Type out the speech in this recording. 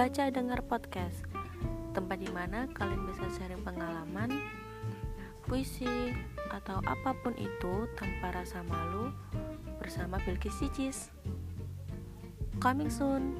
Baca Dengar Podcast Tempat di mana kalian bisa sharing pengalaman, puisi, atau apa pun itu tanpa rasa malu bersama Bilkis Cicis. Coming soon!